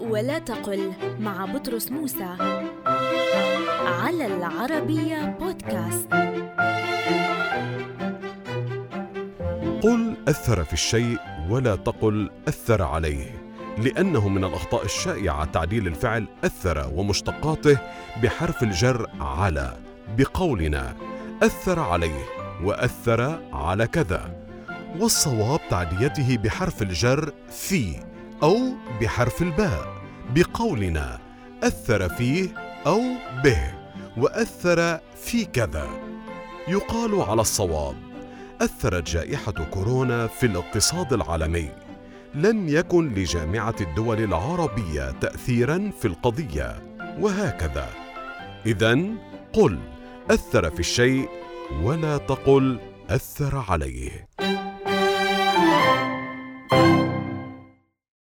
ولا تقل مع بطرس موسى. على العربية بودكاست. قل أثر في الشيء ولا تقل أثر عليه لأنه من الأخطاء الشائعة تعديل الفعل أثر ومشتقاته بحرف الجر على بقولنا أثر عليه وأثر على كذا والصواب تعديته بحرف الجر في أو بحرف الباء بقولنا أثر فيه أو به وأثر في كذا. يقال على الصواب أثرت جائحة كورونا في الاقتصاد العالمي. لم يكن لجامعة الدول العربية تأثيرا في القضية. وهكذا. إذا قل أثر في الشيء ولا تقل أثر عليه.